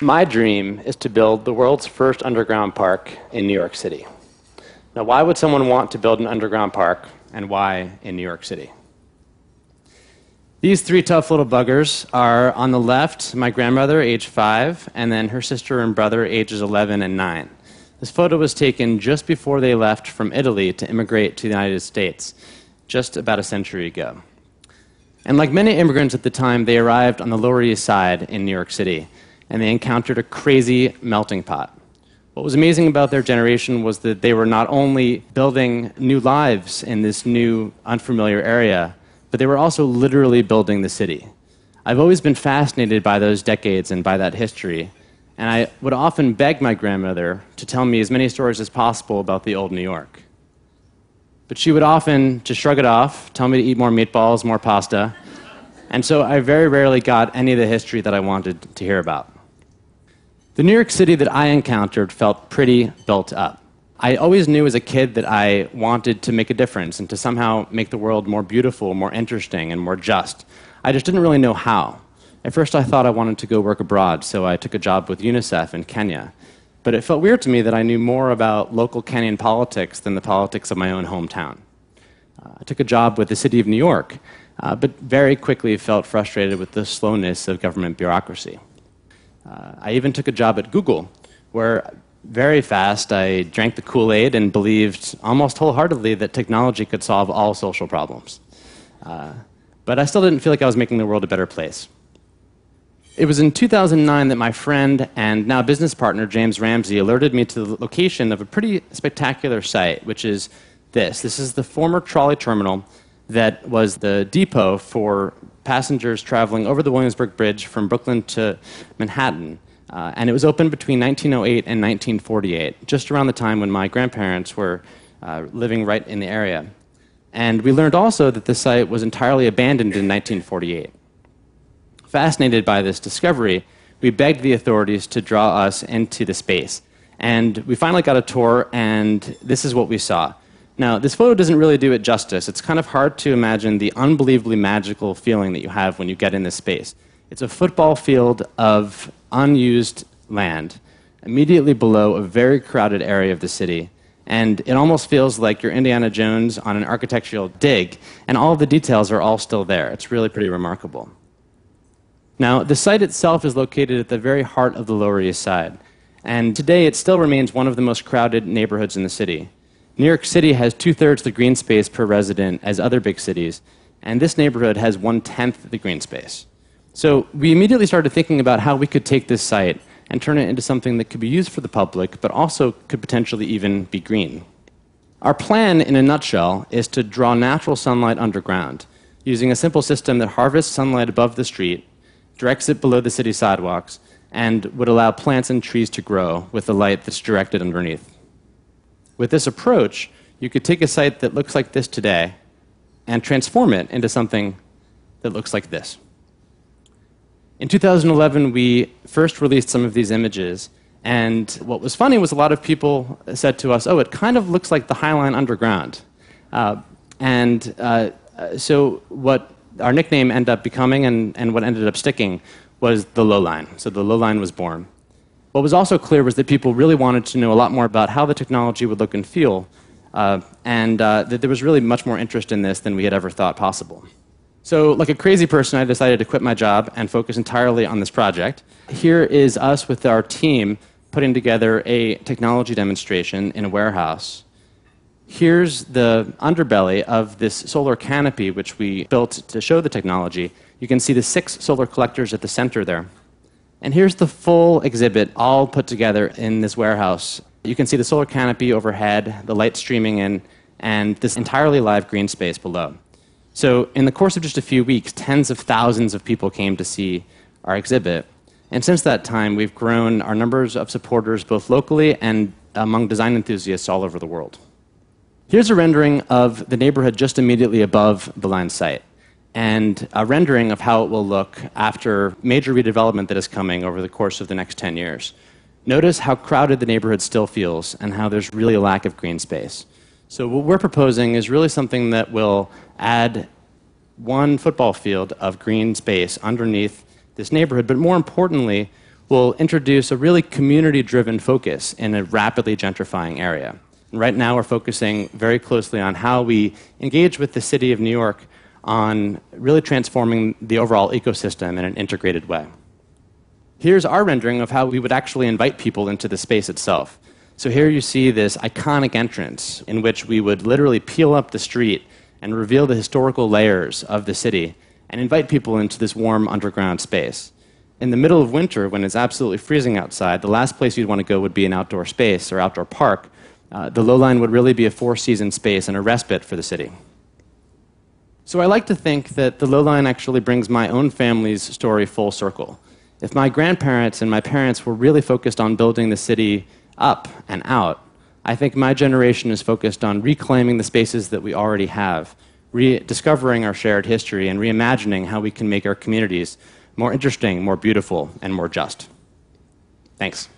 My dream is to build the world's first underground park in New York City. Now, why would someone want to build an underground park, and why in New York City? These three tough little buggers are on the left my grandmother, age five, and then her sister and brother, ages 11 and 9. This photo was taken just before they left from Italy to immigrate to the United States, just about a century ago. And like many immigrants at the time, they arrived on the Lower East Side in New York City, and they encountered a crazy melting pot. What was amazing about their generation was that they were not only building new lives in this new, unfamiliar area, but they were also literally building the city. I've always been fascinated by those decades and by that history, and I would often beg my grandmother to tell me as many stories as possible about the old New York. But she would often just shrug it off, tell me to eat more meatballs, more pasta, and so I very rarely got any of the history that I wanted to hear about. The New York City that I encountered felt pretty built up. I always knew as a kid that I wanted to make a difference and to somehow make the world more beautiful, more interesting, and more just. I just didn't really know how. At first, I thought I wanted to go work abroad, so I took a job with UNICEF in Kenya. But it felt weird to me that I knew more about local Kenyan politics than the politics of my own hometown. Uh, I took a job with the city of New York, uh, but very quickly felt frustrated with the slowness of government bureaucracy. Uh, I even took a job at Google, where very fast, I drank the Kool Aid and believed almost wholeheartedly that technology could solve all social problems. Uh, but I still didn't feel like I was making the world a better place. It was in 2009 that my friend and now business partner, James Ramsey, alerted me to the location of a pretty spectacular site, which is this. This is the former trolley terminal that was the depot for passengers traveling over the Williamsburg Bridge from Brooklyn to Manhattan. Uh, and it was open between 1908 and 1948, just around the time when my grandparents were uh, living right in the area. And we learned also that the site was entirely abandoned in 1948. Fascinated by this discovery, we begged the authorities to draw us into the space. And we finally got a tour, and this is what we saw. Now, this photo doesn't really do it justice. It's kind of hard to imagine the unbelievably magical feeling that you have when you get in this space. It's a football field of unused land immediately below a very crowded area of the city. And it almost feels like you're Indiana Jones on an architectural dig, and all the details are all still there. It's really pretty remarkable. Now, the site itself is located at the very heart of the Lower East Side, and today it still remains one of the most crowded neighborhoods in the city. New York City has two thirds the green space per resident as other big cities, and this neighborhood has one tenth the green space. So we immediately started thinking about how we could take this site and turn it into something that could be used for the public, but also could potentially even be green. Our plan, in a nutshell, is to draw natural sunlight underground using a simple system that harvests sunlight above the street, directs it below the city sidewalks, and would allow plants and trees to grow with the light that's directed underneath. With this approach, you could take a site that looks like this today and transform it into something that looks like this. In 2011, we first released some of these images, and what was funny was a lot of people said to us, oh, it kind of looks like the Highline Underground. Uh, and uh, so what our nickname ended up becoming and, and what ended up sticking was the low line. So the low line was born. What was also clear was that people really wanted to know a lot more about how the technology would look and feel, uh, and uh, that there was really much more interest in this than we had ever thought possible. So, like a crazy person, I decided to quit my job and focus entirely on this project. Here is us with our team putting together a technology demonstration in a warehouse. Here's the underbelly of this solar canopy, which we built to show the technology. You can see the six solar collectors at the center there. And here's the full exhibit, all put together in this warehouse. You can see the solar canopy overhead, the light streaming in, and this entirely live green space below. So, in the course of just a few weeks, tens of thousands of people came to see our exhibit. And since that time, we've grown our numbers of supporters both locally and among design enthusiasts all over the world. Here's a rendering of the neighborhood just immediately above the line site, and a rendering of how it will look after major redevelopment that is coming over the course of the next 10 years. Notice how crowded the neighborhood still feels and how there's really a lack of green space. So, what we're proposing is really something that will add one football field of green space underneath this neighborhood, but more importantly, will introduce a really community driven focus in a rapidly gentrifying area. And right now, we're focusing very closely on how we engage with the city of New York on really transforming the overall ecosystem in an integrated way. Here's our rendering of how we would actually invite people into the space itself. So here you see this iconic entrance in which we would literally peel up the street and reveal the historical layers of the city and invite people into this warm underground space. In the middle of winter, when it's absolutely freezing outside, the last place you'd want to go would be an outdoor space or outdoor park. Uh, the lowline would really be a four season space and a respite for the city. So I like to think that the lowline actually brings my own family's story full circle. If my grandparents and my parents were really focused on building the city up and out, I think my generation is focused on reclaiming the spaces that we already have, rediscovering our shared history, and reimagining how we can make our communities more interesting, more beautiful, and more just. Thanks.